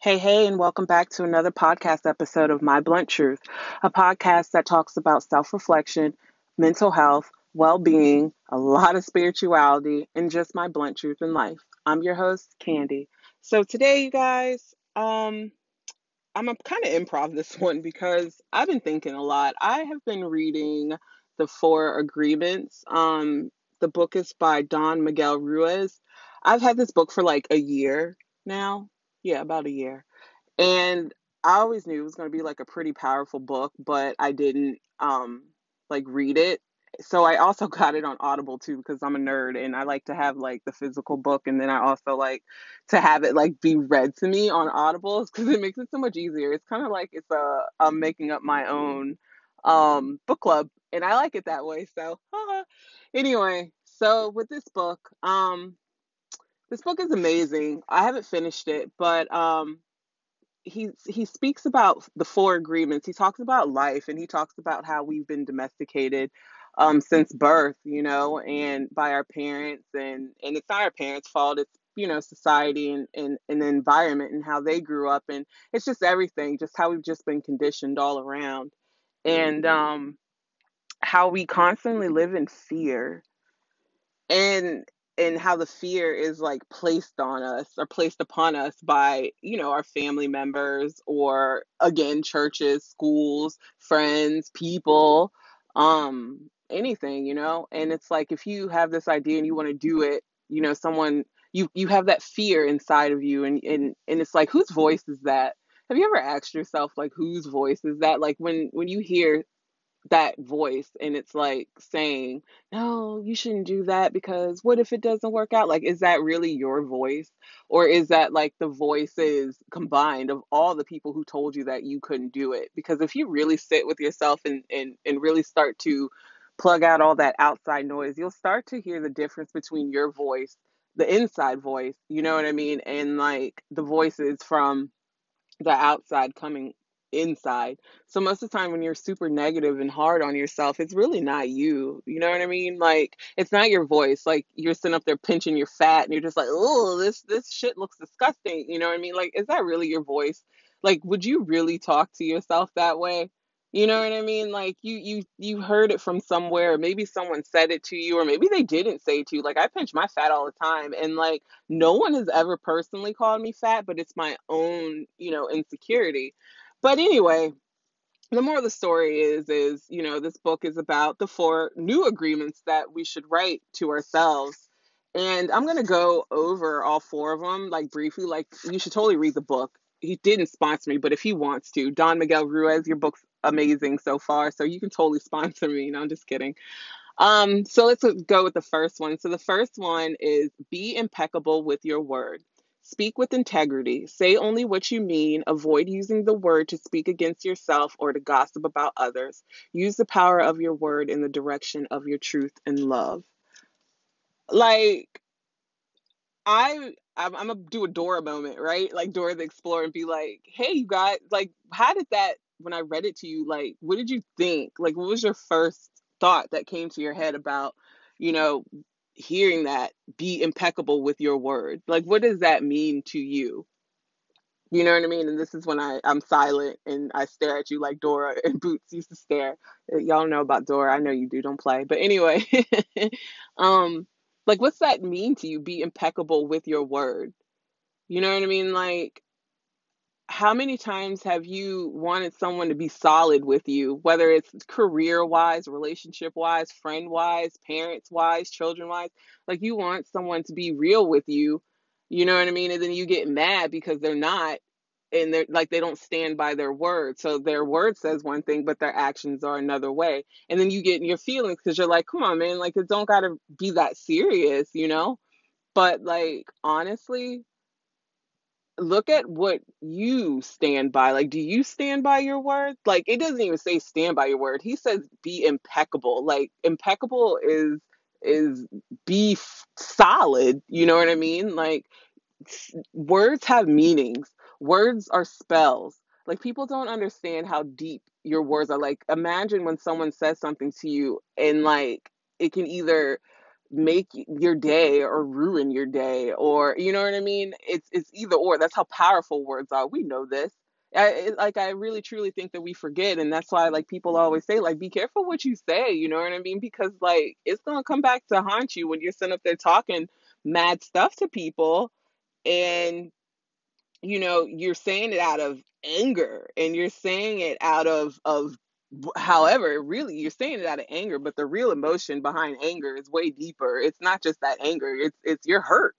Hey, hey, and welcome back to another podcast episode of My Blunt Truth, a podcast that talks about self reflection, mental health, well being, a lot of spirituality, and just my blunt truth in life. I'm your host, Candi. So today, you guys, um, I'm kind of improv this one because I've been thinking a lot. I have been reading The Four Agreements. Um, the book is by Don Miguel Ruiz. I've had this book for like a year now. Yeah, about a year. And I always knew it was going to be like a pretty powerful book, but I didn't um like read it. So I also got it on Audible too because I'm a nerd and I like to have like the physical book and then I also like to have it like be read to me on Audible because it makes it so much easier. It's kind of like it's a I'm making up my own um book club and I like it that way. So anyway, so with this book, um this book is amazing. I haven't finished it, but um he he speaks about the four agreements. He talks about life and he talks about how we've been domesticated um since birth, you know, and by our parents and and it's not our parents' fault. It's you know society and, and, and the environment and how they grew up and it's just everything just how we've just been conditioned all around and um how we constantly live in fear and and how the fear is like placed on us or placed upon us by you know our family members or again churches schools friends people um anything you know? And it's like if you have this idea and you want to do it you know someone you you have that fear inside of you and and and it's like whose voice is that? Have you ever asked yourself like whose voice is that? Like when when you hear that voice and it's like saying, "No, you shouldn't do that because what if it doesn't work out?" Like, is that really your voice? Or is that like the voices combined of all the people who told you that you couldn't do it? Because if you really sit with yourself and and, and really start to plug out all that outside noise, you'll start to hear the difference between your voice, the inside voice, you know what I mean, and like the voices from the outside coming inside. So most of the time when you're super negative and hard on yourself, it's really not you. You know what I mean? Like it's not your voice. Like you're sitting up there pinching your fat and you're just like, "Oh, this this shit looks disgusting." You know what I mean? Like is that really your voice? Like would you really talk to yourself that way? You know what I mean? Like you you you heard it from somewhere. Maybe someone said it to you or maybe they didn't say to you. Like I pinch my fat all the time and like no one has ever personally called me fat, but it's my own, you know, insecurity. But anyway, the more of the story is is, you know, this book is about the four new agreements that we should write to ourselves. And I'm going to go over all four of them like briefly like you should totally read the book. He didn't sponsor me, but if he wants to, Don Miguel Ruiz, your book's amazing so far, so you can totally sponsor me. No, I'm just kidding. Um, so let's go with the first one. So the first one is be impeccable with your word. Speak with integrity. Say only what you mean. Avoid using the word to speak against yourself or to gossip about others. Use the power of your word in the direction of your truth and love. Like I I'm, I'm gonna do a Dora moment, right? Like Dora the Explorer and be like, "Hey, you guys, like, how did that? When I read it to you, like, what did you think? Like, what was your first thought that came to your head about, you know, hearing that? Be impeccable with your word. Like, what does that mean to you? You know what I mean? And this is when I I'm silent and I stare at you like Dora and Boots used to stare. Uh, Y'all know about Dora. I know you do. Don't play. But anyway, um, like, what's that mean to you? Be impeccable with your word. You know what I mean? Like, how many times have you wanted someone to be solid with you, whether it's career wise, relationship wise, friend wise, parents wise, children wise? Like, you want someone to be real with you, you know what I mean? And then you get mad because they're not, and they're like, they don't stand by their word. So their word says one thing, but their actions are another way. And then you get in your feelings because you're like, come on, man, like, it don't got to be that serious, you know? But, like, honestly, look at what you stand by. Like, do you stand by your word? Like, it doesn't even say stand by your word. He says be impeccable. Like, impeccable is is be f- solid. You know what I mean? Like, words have meanings. Words are spells. Like, people don't understand how deep your words are. Like, imagine when someone says something to you and like it can either make your day or ruin your day or you know what I mean? It's it's either or. That's how powerful words are. We know this. I, like I really truly think that we forget, and that's why like people always say like be careful what you say. You know what I mean? Because like it's gonna come back to haunt you when you're sitting up there talking mad stuff to people, and you know you're saying it out of anger and you're saying it out of of however really you're saying it out of anger but the real emotion behind anger is way deeper it's not just that anger it's it's your hurt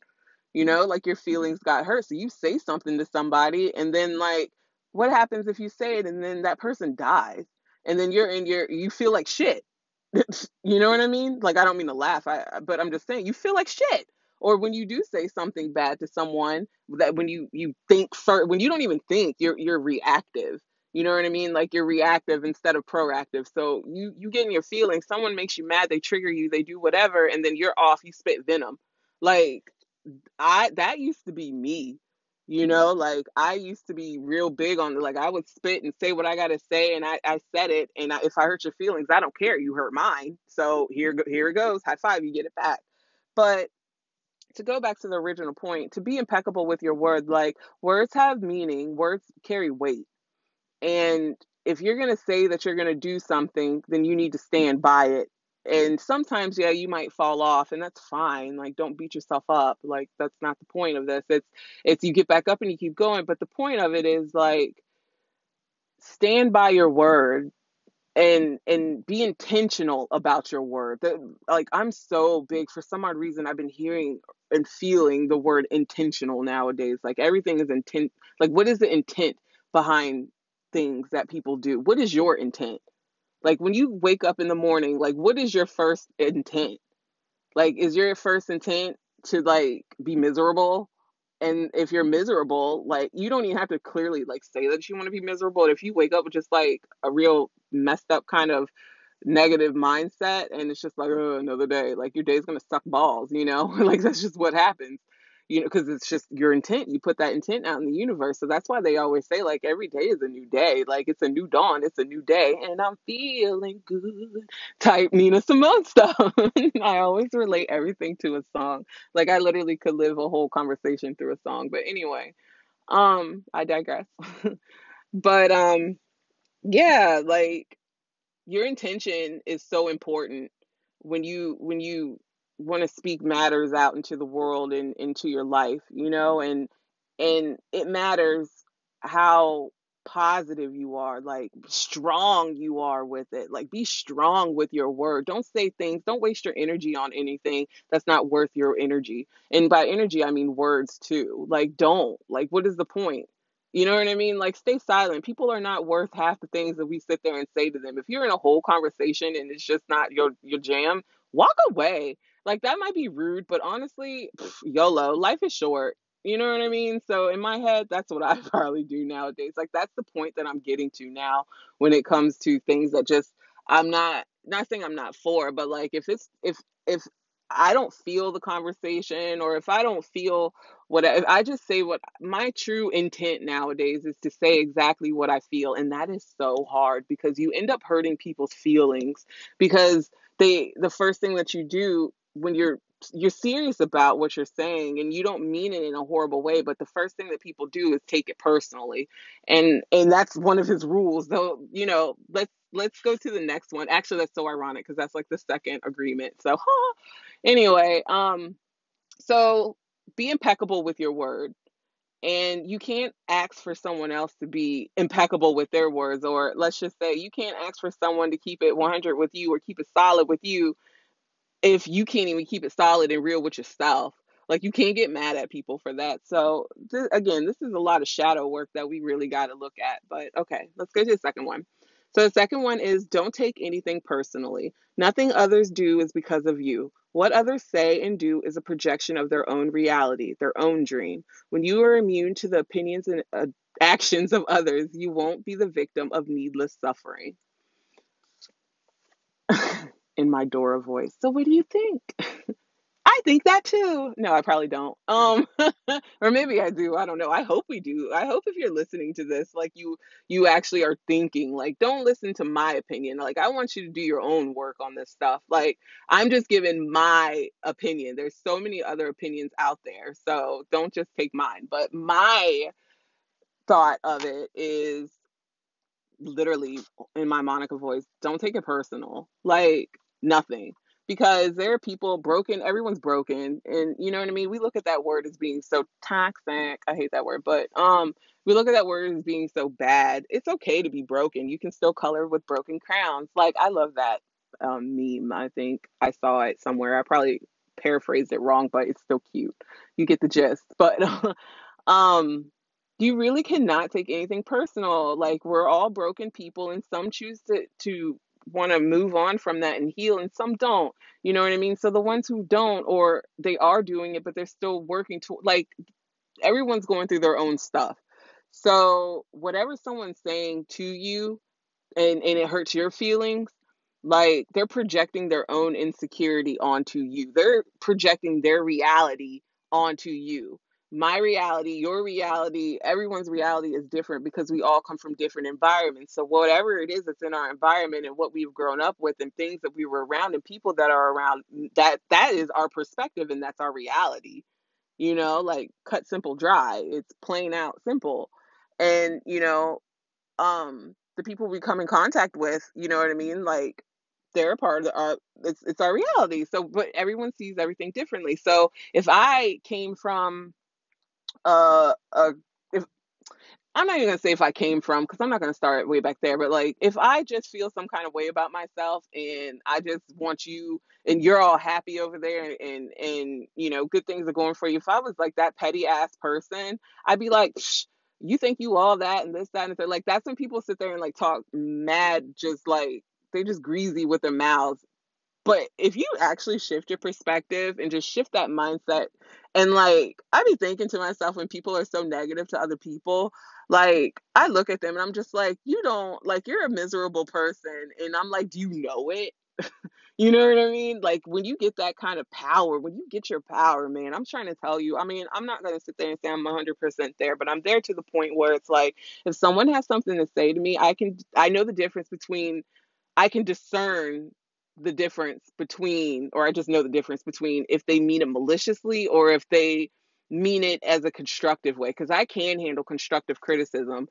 you know like your mm-hmm. feelings got hurt so you say something to somebody and then like what happens if you say it and then that person dies and then you're in your you feel like shit you know what I mean? Like I don't mean to laugh, I but I'm just saying you feel like shit. Or when you do say something bad to someone that when you you think first, when you don't even think, you're you're reactive. You know what I mean? Like you're reactive instead of proactive. So you you get in your feelings. Someone makes you mad, they trigger you, they do whatever, and then you're off. You spit venom. Like I that used to be me. You mm-hmm. know, like I used to be real big on like I would spit and say what I gotta say, and I, I said it. And I, if I hurt your feelings, I don't care. You hurt mine, so here here it goes. High five, you get it back. But to go back to the original point, to be impeccable with your word, like words have meaning, words carry weight. And if you're going to say that you're going to do something, then you need to stand by it. And sometimes, yeah, you might fall off, and that's fine. Like, don't beat yourself up. Like, that's not the point of this. It's, it's you get back up and you keep going. But the point of it is like, stand by your word and and be intentional about your word that like i'm so big for some odd reason i've been hearing and feeling the word intentional nowadays like everything is intent like what is the intent behind things that people do what is your intent? Like when you wake up in the morning like what is your first intent? Like is your first intent to like be miserable? And if you're miserable like you don't even have to clearly like say that you want to be miserable but if you wake up with just like a real messed up kind of negative mindset and it's just like oh, another day like your day's gonna suck balls you know? Like that's just what happens you know because it's just your intent you put that intent out in the universe so that's why they always say like every day is a new day like it's a new dawn it's a new day and i'm feeling good type nina simone stuff. I always relate everything to a song like i literally could live a whole conversation through a song but anyway um i digress. But um yeah like your intention is so important when you when you want to speak matters out into the world and into your life you know mm-hmm. and and it matters how positive you are like strong you are with it like be strong with your word don't say things don't waste your energy on anything that's not worth your energy and by energy i mean words too like don't like what is the point you know what I mean? Like, stay silent. People are not worth half the things that we sit there and say to them. If you're in a whole conversation and it's just not your your jam, walk away. Like that might be rude, but honestly, pff, YOLO. Life is short. You know what I mean? So in my head, that's what I probably do nowadays. Like that's the point that I'm getting to now when it comes to things that just I'm not not saying I'm not for, but like if it's if if I don't feel the conversation or if I don't feel what I, I just say what my true intent nowadays is to say exactly what I feel and that is so hard because you end up hurting people's feelings because they the first thing that you do when you're you're serious about what you're saying and you don't mean it in a horrible way but the first thing that people do is take it personally and and that's one of his rules though you know let's let's go to the next one actually that's so ironic because that's like the second agreement so huh. anyway um so be impeccable with your word. And you can't ask for someone else to be impeccable with their words, or let's just say you can't ask for someone to keep it 100 with you or keep it solid with you if you can't even keep it solid and real with yourself. Like you can't get mad at people for that. So again, this is a lot of shadow work that we really got to look at. But okay, let's go to the second one. So the second one is don't take anything personally. Nothing others do is because of you. What others say and do is a projection of their own reality, their own dream. When you are immune to the opinions and uh, actions of others, you won't be the victim of needless suffering. In my Dora voice. So, what do you think? I think that too. No, I probably don't. Um, or maybe I do. I don't know. I hope we do. I hope if you're listening to this, like you you actually are thinking. Like, don't listen to my opinion. Like, I want you to do your own work on this stuff. Like, I'm just giving my opinion. There's so many other opinions out there, so don't just take mine. But my thought of it is literally in my Monica voice, don't take it personal. Like nothing. Because there are people broken, everyone's broken. And you know what I mean? We look at that word as being so toxic. I hate that word, but um we look at that word as being so bad. It's okay to be broken. You can still color with broken crowns. Like I love that um meme. I think I saw it somewhere. I probably paraphrased it wrong, but it's still cute. You get the gist. But um you really cannot take anything personal. Like we're all broken people and some choose to to want to move on from that and heal and some don't. You know what I mean? So the ones who don't or they are doing it but they're still working to like everyone's going through their own stuff. So whatever someone's saying to you and and it hurts your feelings, like they're projecting their own insecurity onto you. They're projecting their reality onto you my reality, your reality, everyone's reality is different because we all come from different environments. So whatever it is that's in our environment and what we've grown up with and things that we were around and people that are around that that is our perspective and that's our reality. You know, like cut simple dry. It's plain out simple. And you know, um the people we come in contact with, you know what I mean? Like they're a part of our it's it's our reality. So but everyone sees everything differently. So if I came from uh, uh if I'm not even gonna say if I came from because I'm not gonna start way back there, but like if I just feel some kind of way about myself and I just want you and you're all happy over there and and, you know good things are going for you. If I was like that petty ass person, I'd be like. You think you all that and this, that, and third. Like that's when people sit there and like talk mad, just like they're just greasy with their mouths but if you actually shift your perspective and just shift that mindset, and like I be thinking to myself when people are so negative to other people, like I look at them and I'm just like, you don't like you're a miserable person, and I'm like, do you know it? you know what I mean? Like when you get that kind of power, when you get your power, man, I'm trying to tell you. I mean, I'm not gonna sit there and say I'm 100% there, but I'm there to the point where it's like if someone has something to say to me, I can I know the difference between I can discern the difference between, or I just know the difference between if they mean it maliciously or if they mean it as a constructive way. Because I can handle constructive criticism.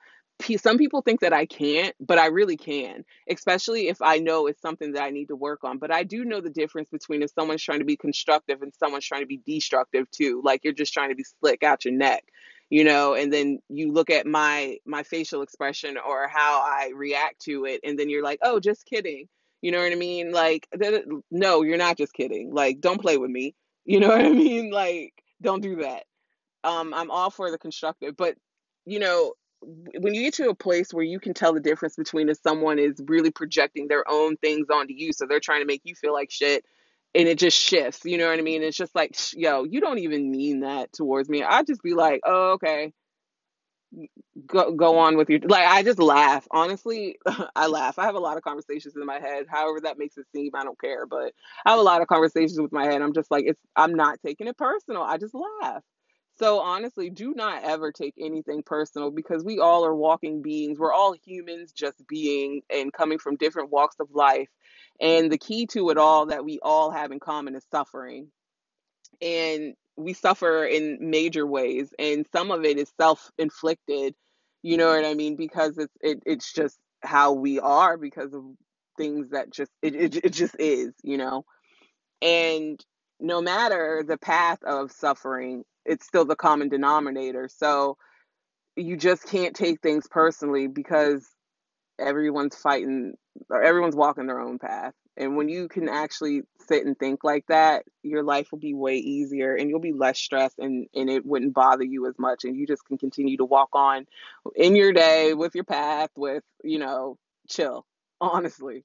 Some people think that I can't, but I really can, especially if I know it's something that I need to work on. But I do know the difference between if someone's trying to be constructive and someone's trying to be destructive too. Like you're just trying to be slick out your neck you know and then you look at my my facial expression or how i react to it and then you're like oh just kidding you know what I mean? Like, no, you're not just kidding. Like, don't play with me. You know what I mean? Like, don't do that. Um, I'm all for the constructive, but you know, when you get to a place where you can tell the difference between if someone is really projecting their own things onto you, so they're trying to make you feel like shit, and it just shifts. You know what I mean? It's just like, yo, you don't even mean that towards me. I'd just be like, oh, okay go go on with your like I just laugh. Honestly, I laugh. I have a lot of conversations in my head. However that makes it seem, I don't care, but I have a lot of conversations with my head. I'm just like it's I'm not taking it personal. I just laugh. So honestly, do not ever take anything personal because we all are walking beings. We're all humans just being and coming from different walks of life. And the key to it all that we all have in common is suffering. And we suffer in major ways and some of it is self-inflicted you know what i mean? Because it's it, it's just how we are because of things that just it, it, it just is you know? And no matter the path of suffering it's still the common denominator. So you just can't take things personally because everyone's fighting or everyone's walking their own path and when you can actually sit and think like that, your life will be way easier and you'll be less stressed and, and it wouldn't bother you as much. And you just can continue to walk on in your day with your path, with, you know, chill, honestly.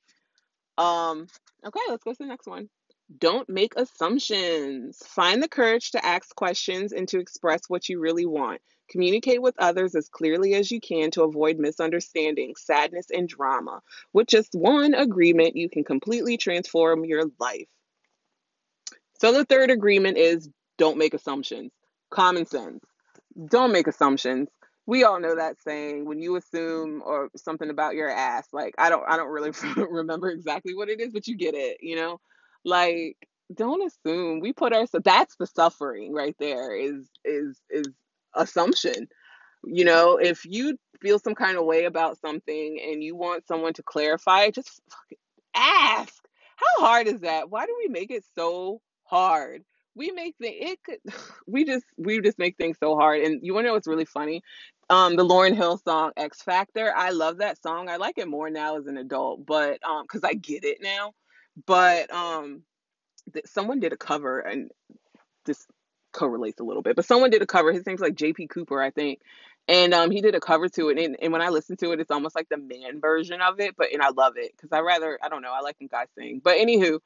Um, okay, let's go to the next one. Don't make assumptions. Find the courage to ask questions and to express what you really want. Communicate with others as clearly as you can to avoid misunderstanding, sadness, and drama. With just one agreement, you can completely transform your life. So the third agreement is don't make assumptions. Common sense. Don't make assumptions. We all know that saying when you assume or something about your ass. Like I don't I don't really remember exactly what it is, but you get it, you know? Like don't assume. We put our so that's the suffering right there is is is assumption. You know, if you feel some kind of way about something and you want someone to clarify, just ask. How hard is that? Why do we make it so hard? We make the it could we just we just make things so hard. And you wanna know what's really funny? Um, the Lauryn Hill song Ex-Factor. I love that song. I like it more now as an adult, but um, because I get it now. But um, th- someone did a cover, and this correlates a little bit. But someone did a cover. His name's like J.P. Cooper, I think. And um, he did a cover to it, and, and when I listen to it, it's almost like the man version of it. But and I love it because I rather I don't know I like when guys sing. But anywho,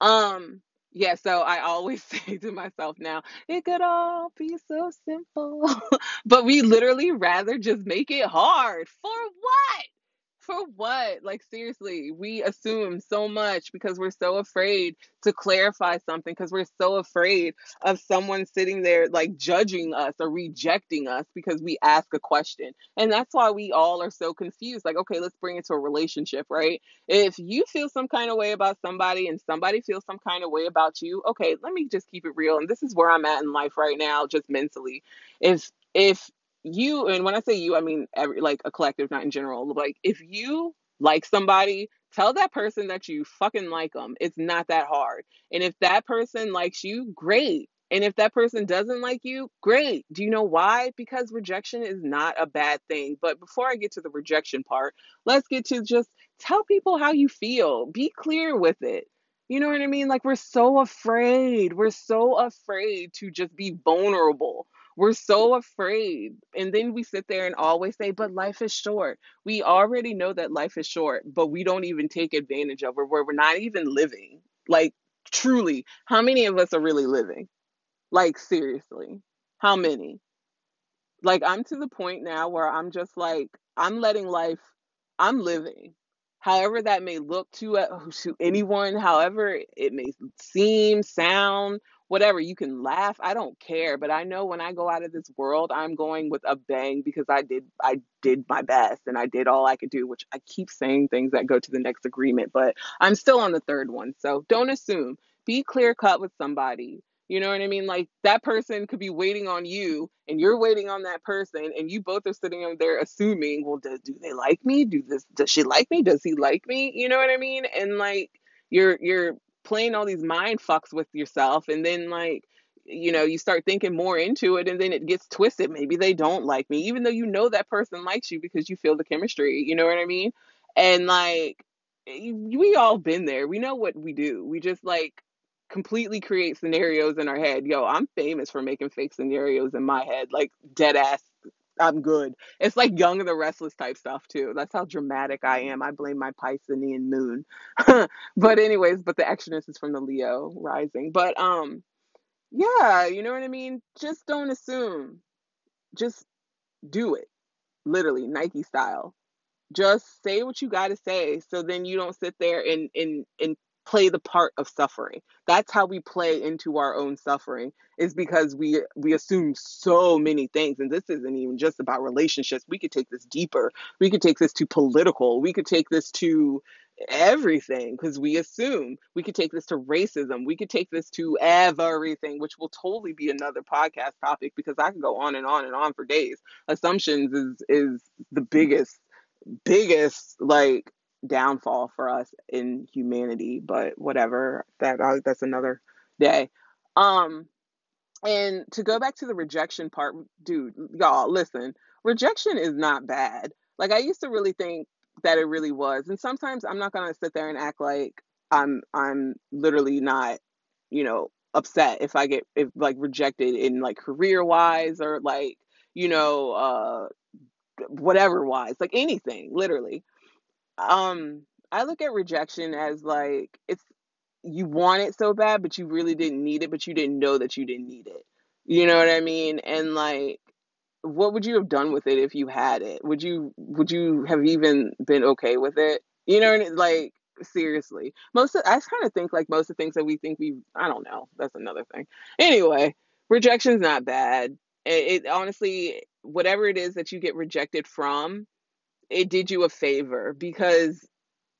um, yeah. So I always say to myself now, it could all be so simple, but we literally rather just make it hard for what? For what? Like, seriously, we assume so much because we're so afraid to clarify something, because we're so afraid of someone sitting there like judging us or rejecting us because we ask a question. And that's why we all are so confused. Like, okay, let's bring it to a relationship, right? If you feel some kind of way about somebody and somebody feels some kind of way about you, okay, let me just keep it real. And this is where I'm at in life right now, just mentally. If if you and when I say you, I mean every like a collective, not in general. Like if you like somebody, tell that person that you fucking like them. It's not that hard. And if that person likes you, great. And if that person doesn't like you, great. Do you know why? Because rejection is not a bad thing. But before I get to the rejection part, let's get to just tell people how you feel. Be clear with it. You know what I mean? Like we're so afraid. We're so afraid to just be vulnerable we're so afraid. And then we sit there and always say, but life is short. We already know that life is short, but we don't even take advantage of it, where we're not even living. Like, truly, how many of us are really living? Like, seriously, how many? Like, I'm to the point now where I'm just like, I'm letting life, I'm living. However, that may look to, uh, to anyone, however it may seem, sound, whatever you can laugh i don't care but i know when i go out of this world i'm going with a bang because i did i did my best and i did all i could do which i keep saying things that go to the next agreement but i'm still on the third one so don't assume. Be clear cut with somebody you know what i mean? Like that person could be waiting on you and you're waiting on that person and you both are sitting there assuming well do they like me? Do this does she like me? Does he like me? You know what i mean? And like you're you're playing all these mind fucks with yourself and then like you know you start thinking more into it and then it gets twisted. Maybe they don't like me even though you know that person likes you because you feel the chemistry you know what i mean? And like we all been there. We know what we do. We just like completely create scenarios in our head. Yo i'm famous for making fake scenarios in my head like dead ass I'm good. It's like Young and the Restless type stuff too. That's how dramatic I am. I blame my Piscean moon. but anyways, but the extraness is from the Leo rising. But um yeah, you know what I mean? Just don't assume. Just do it. Literally, Nike style. Just say what you got to say so then you don't sit there and and and play the part of suffering. That's how we play into our own suffering is because we we assume so many things and this isn't even just about relationships. We could take this deeper. We could take this to political. We could take this to everything because we assume we could take this to racism we could take this to everything which will totally be another podcast topic because i can go on and on and on for days assumptions is is the biggest biggest like downfall for us in humanity but whatever that uh, that's another day. Um and to go back to the rejection part dude y'all listen rejection is not bad. Like i used to really think that it really was and sometimes i'm not going to sit there and act like i'm i'm literally not you know upset if i get if like rejected in like career wise or like you know uh whatever wise like anything literally um, I look at rejection as like it's you want it so bad, but you really didn't need it, but you didn't know that you didn't need it. You know what I mean? And like what would you have done with it if you had it? Would you would you have even been okay with it? You know, like seriously. Most of, I kind of think like most of the things that we think we I don't know. That's another thing. Anyway, rejection's not bad. It, it honestly whatever it is that you get rejected from, it did you a favor because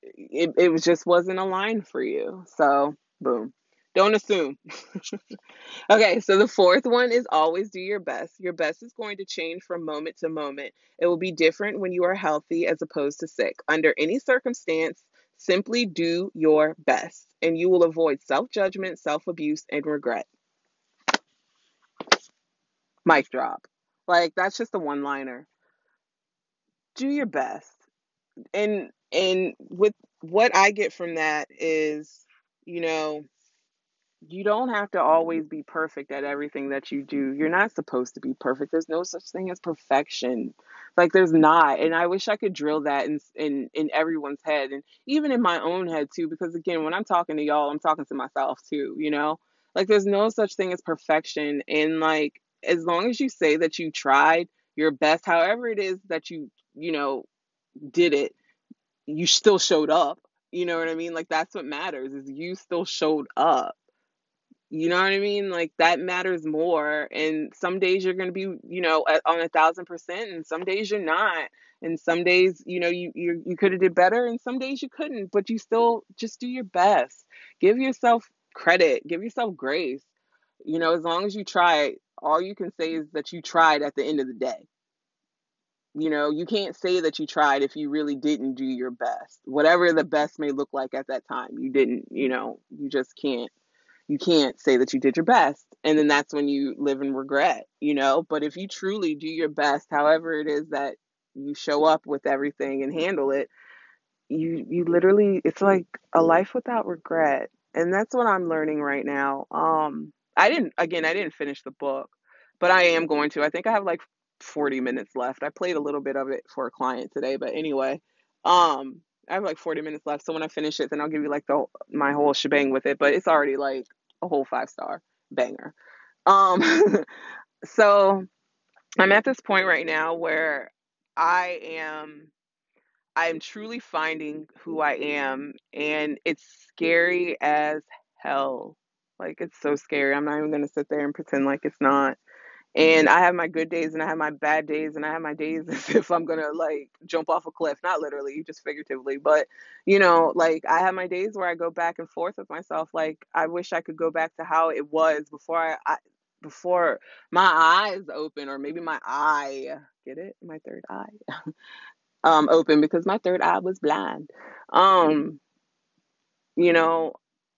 it, it was just wasn't aligned for you. So, boom. Don't assume. okay, so the fourth one is always do your best. Your best is going to change from moment to moment. It will be different when you are healthy as opposed to sick. Under any circumstance, simply do your best, and you will avoid self judgment, self abuse, and regret. Mic drop. Like, that's just a one liner. Do your best. And and with what I get from that is, you know, you don't have to always be perfect at everything that you do. You're not supposed to be perfect. There's no such thing as perfection. Like there's not. And I wish I could drill that in in in everyone's head and even in my own head too because again, when I'm talking to y'all, I'm talking to myself too, you know? Like there's no such thing as perfection and like as long as you say that you tried your best however it is that you, you know, did it, you still showed up. You know what I mean? Like that's what matters is you still showed up. You know what I mean? Like that matters more. And some days you're going to be, you know, at, on a thousand percent, and some days you're not. And some days, you know, you you, you could have did better, and some days you couldn't. But you still just do your best. Give yourself credit. Give yourself grace. You know, as long as you try, all you can say is that you tried at the end of the day. You know, you can't say that you tried if you really didn't do your best. Whatever the best may look like at that time, you didn't, you know, you just can't you can't say that you did your best. And then that's when you live in regret you know? But if you truly do your best however it is that you show up with everything and handle it you you literally it's like a life without regret. And that's what i'm learning right now. Um i didn't again i didn't finish the book but i am going to. I think i have like 40 minutes left i played a little bit of it for a client today but anyway um I have like 40 minutes left, so when I finish it, then I'll give you like the my whole shebang with it. But it's already like a whole five star banger. Um, so I'm at this point right now where I am I am truly finding who I am and it's scary as hell. Like it's so scary. I'm not even to sit there and pretend like it's not and I have my good days and I have my bad days and I have my days if I'm gonna like jump off a cliff, not literally, just figuratively, but you know, like I have my days where I go back and forth with myself. Like I wish I could go back to how it was before I, I before my eyes open or maybe my eye get it? My third eye. Um open because my third eye was blind. Um you know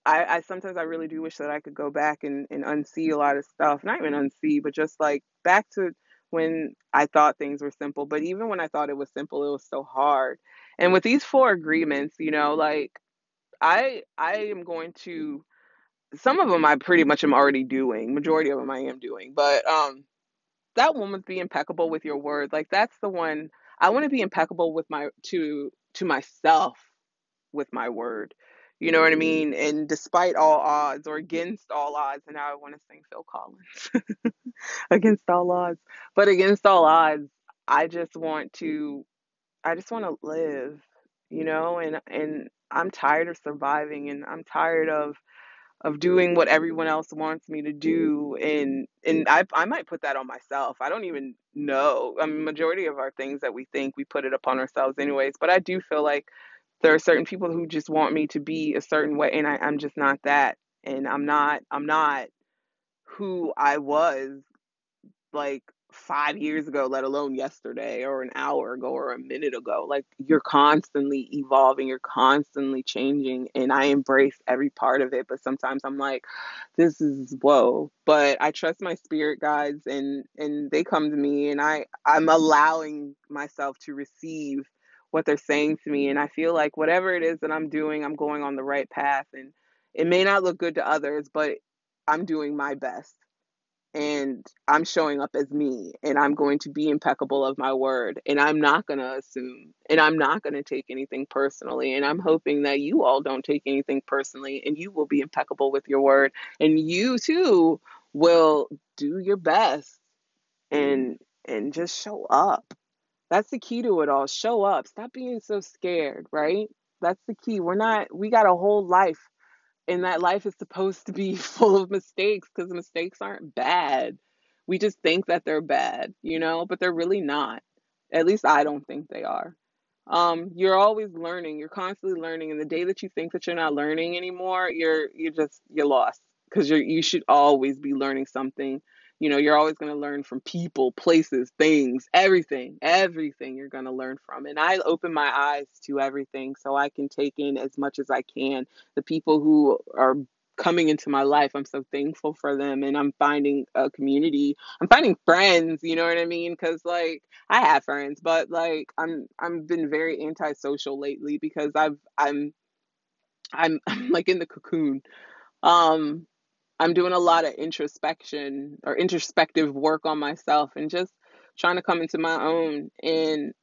I, I sometimes I really do wish that I could go back and, and unsee a lot of stuff. Not even unsee, but just like back to when I thought things were simple. But even when I thought it was simple, it was so hard. And with these four agreements, you know, like I I am going to some of them I pretty much am already doing. Majority of them I am doing. But um that one would be impeccable with your word. Like that's the one I want to be impeccable with my to to myself with my word. You know what I mm-hmm. mean? And despite all odds or against all odds, and now I want to sing Phil Collins. against all odds. But against all odds, I just want to I just want to live, you know, and and I'm tired of surviving and I'm tired of of doing what everyone else wants me to do and and I I might put that on myself. I don't even know. I mean majority of our things that we think we put it upon ourselves anyways, but I do feel like there are certain people who just want me to be a certain way and I, I'm just not that. And I'm not I'm not who I was like five years ago, let alone yesterday or an hour ago or a minute ago. Like you're constantly evolving, you're constantly changing, and I embrace every part of it. But sometimes I'm like, this is whoa. But I trust my spirit guides, and and they come to me, and I I'm allowing myself to receive what they're saying to me, and I feel like whatever it is that I'm doing, I'm going on the right path, and it may not look good to others, but I'm doing my best and I'm showing up as me and I'm going to be impeccable of my word and I'm not going to assume and I'm not going to take anything personally and I'm hoping that you all don't take anything personally and you will be impeccable with your word and you too will do your best mm-hmm. and and just show up. That's the key to it all. Show up. Stop being so scared, right? That's the key. We're not, we got a whole life, and that life is supposed to be full of mistakes because mistakes aren't bad. We just think that they're bad, you know, but they're really not. At least I don't think they are. Um, you're always learning. You're constantly learning, and the day that you think that you're not learning anymore, you're you're just you're lost because you're you should always be learning something. You know, you're always going to learn from people, places, things, everything, everything you're going to learn from. And I open my eyes to everything so I can take in as much as I can. The people who are coming into my life. I'm so thankful for them and I'm finding a community. I'm finding friends, you know what I mean? Cuz like I have friends, but like I'm I'm been very antisocial lately because I've I'm I'm I'm like in the cocoon. Um I'm doing a lot of introspection or introspective work on myself and just trying to come into my own and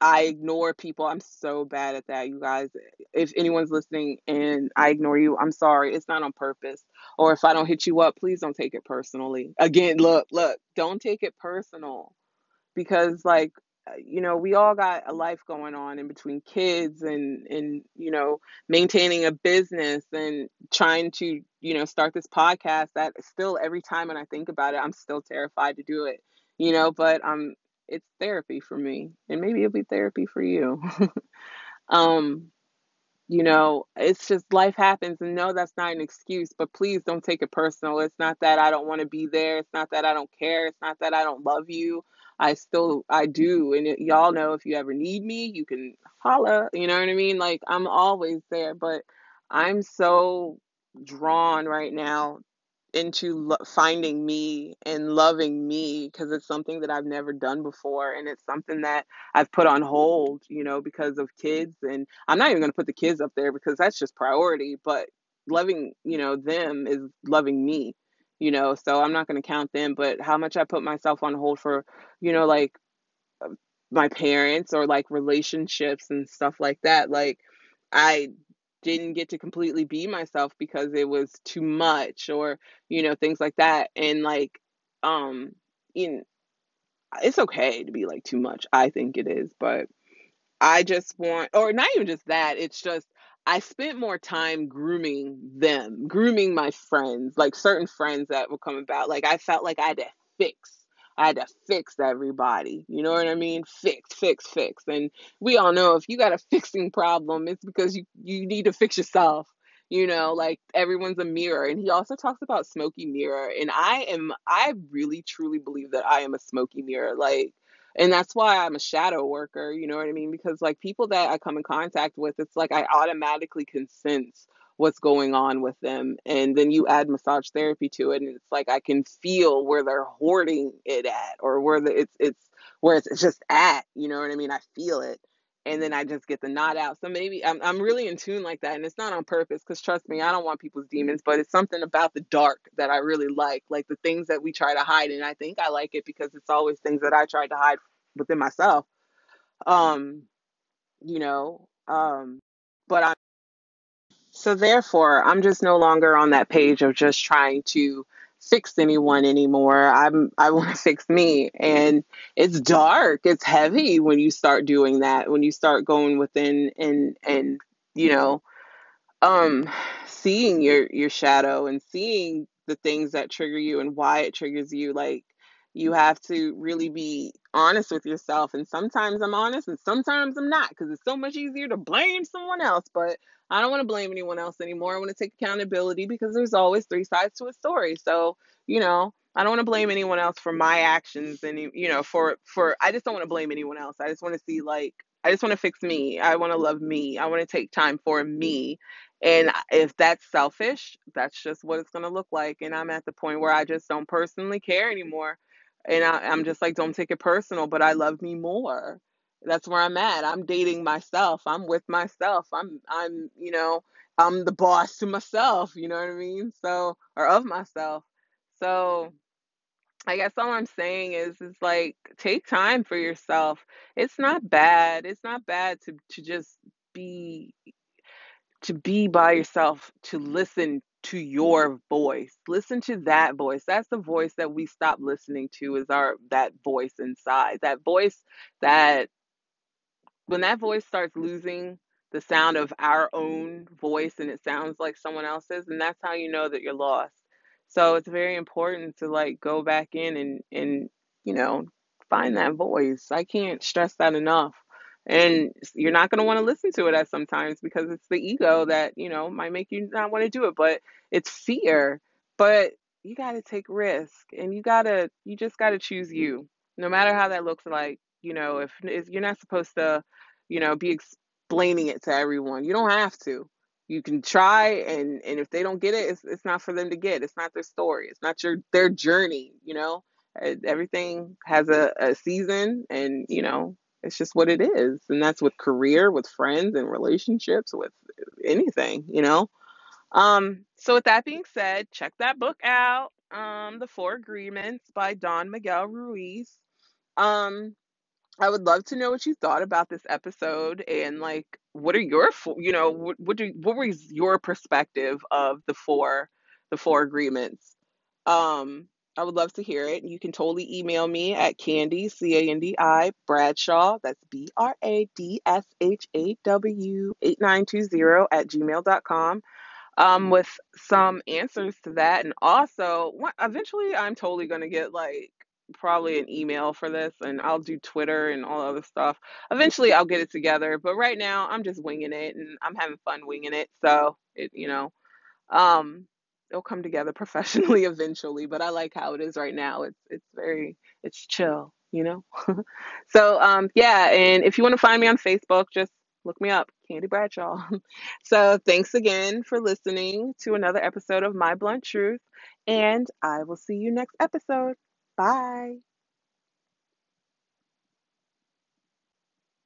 I ignore people. I'm so bad at that, you guys. If anyone's listening and I ignore you, I'm sorry. It's not on purpose. Or if I don't hit you up, please don't take it personally. Again, look, look, don't take it personal because like Uh, you know, we all got a mm. life going on in between kids and and you know, maintaining a business and trying to, you know, start this podcast that still every time when I think about it, I'm still terrified to do it. You know, but I'm it's therapy for me and maybe it'll be therapy for you um you know it's just life happens and no that's not an excuse but please don't take it personal it's not that i don't want to be there it's not that i don't care it's not that i don't love you i still i do and it, y'all know if you ever need me you can holla you know what i mean? Like i'm always there but i'm so drawn right now into lo- finding me and loving me because it's something that I've never done before and it's something that I've put on hold, you know, because of kids and I'm not even going to put the kids up there because that's just priority, but loving, you know, them is loving me, you know, so I'm not going to count them, but how much I put myself on hold for, you know, like my parents or like relationships and stuff like that. Like I didn't get to completely be myself because it was too much or you know things like that and like um in it's okay to be like too much i think it is but I just want, or not even just that, it's just I spent more time grooming them, grooming my friends, like certain friends that would come about. Like I felt like I had to fix. I had to fix everybody. You know what I mean? Fix, fix, fix. And we all know if you got a fixing problem, it's because you you need to fix yourself. You know, like everyone's a mirror. And he also talks about smoky mirror. And I am I really truly believe that I am a smoky mirror. Like and that's why I'm a shadow worker, you know what I mean? Because like people that I come in contact with, it's like I automatically can sense what's going on with them. And then you add massage therapy to it and it's like I can feel where they're hoarding it at or where the it's it's where it's just at, you know what I mean? I feel it. And then I just get the nod out. So maybe I'm I'm really in tune like that. And it's not on purpose because trust me, I don't want people's demons, but it's something about the dark that I really like. Like the things that we try to hide. And I think I like it because it's always things that I tried to hide within myself. Um, you know, um, but I'm so therefore I'm just no longer on that page of just trying to fix anyone anymore. I'm I want to fix me and it's dark. It's heavy when you start doing that. When you start going within and and you know um seeing your your shadow and seeing the things that trigger you and why it triggers you like you have to really be honest with yourself and sometimes i'm honest and sometimes i'm not because it's so much easier to blame someone else but i don't want to blame anyone else anymore i want to take accountability because there's always three sides to a story so you know i don't want to blame anyone else for my actions and you know for for i just don't want to blame anyone else i just want to see like I just want to fix me. I want to love me. I want to take time for me. And if that's selfish, that's just what it's going to look like. And I'm at the point where I just don't personally care anymore. And I, I'm just like, don't take it personal, but I love me more. That's where I'm at. I'm dating myself. I'm with myself. I'm, I'm, you know, I'm the boss to myself. You know what I mean? So, or of myself. So, I guess all I'm saying is is like take time for yourself. It's not bad. It's not bad to to just be to be by yourself, to listen to your voice. Listen to that voice. That's the voice that we stop listening to is our that voice inside. That voice that when that voice starts losing the sound of our own voice and it sounds like someone else's, and that's how you know that you're lost. So it's very important to like go back in and and you know find that voice. I can't stress that enough. And you're not going to want to listen to it at sometimes because it's the ego that, you know, might make you not want to do it, but it's fear. But you got to take risk and you got to you just got to choose you. No matter how that looks like, you know, if, if you're not supposed to, you know, be explaining it to everyone. You don't have to. You can try and and if they don't get it, it's it's not for them to get. It's not their story. It's not your their journey, you know? Everything has a, a season and, you know, it's just what it is. And that's with career, with friends and relationships, with anything, you know? Um, so with that being said, check that book out, um, The Four Agreements by Don Miguel Ruiz. Um, I would love to know what you thought about this episode and like what are your you know what what, do, what was your perspective of the four the four agreements um I would love to hear it. You can totally email me at Candi C A N D I Bradshaw that's B R A D S H A W 8920 at gmail dot com um, with some answers to that. And also, eventually, I'm totally going to get like probably an email for this, and I'll do Twitter and all other stuff. Eventually, I'll get it together. But right now, I'm just winging it, and I'm having fun winging it. So it, you know, um, it'll come together professionally eventually. But I like how it is right now. It's it's very it's chill, you know. So um yeah, and if you want to find me on Facebook, just look me up, Candi Bradshaw. So thanks again for listening to another episode of My Blunt Truth, and I will see you next episode. Bye.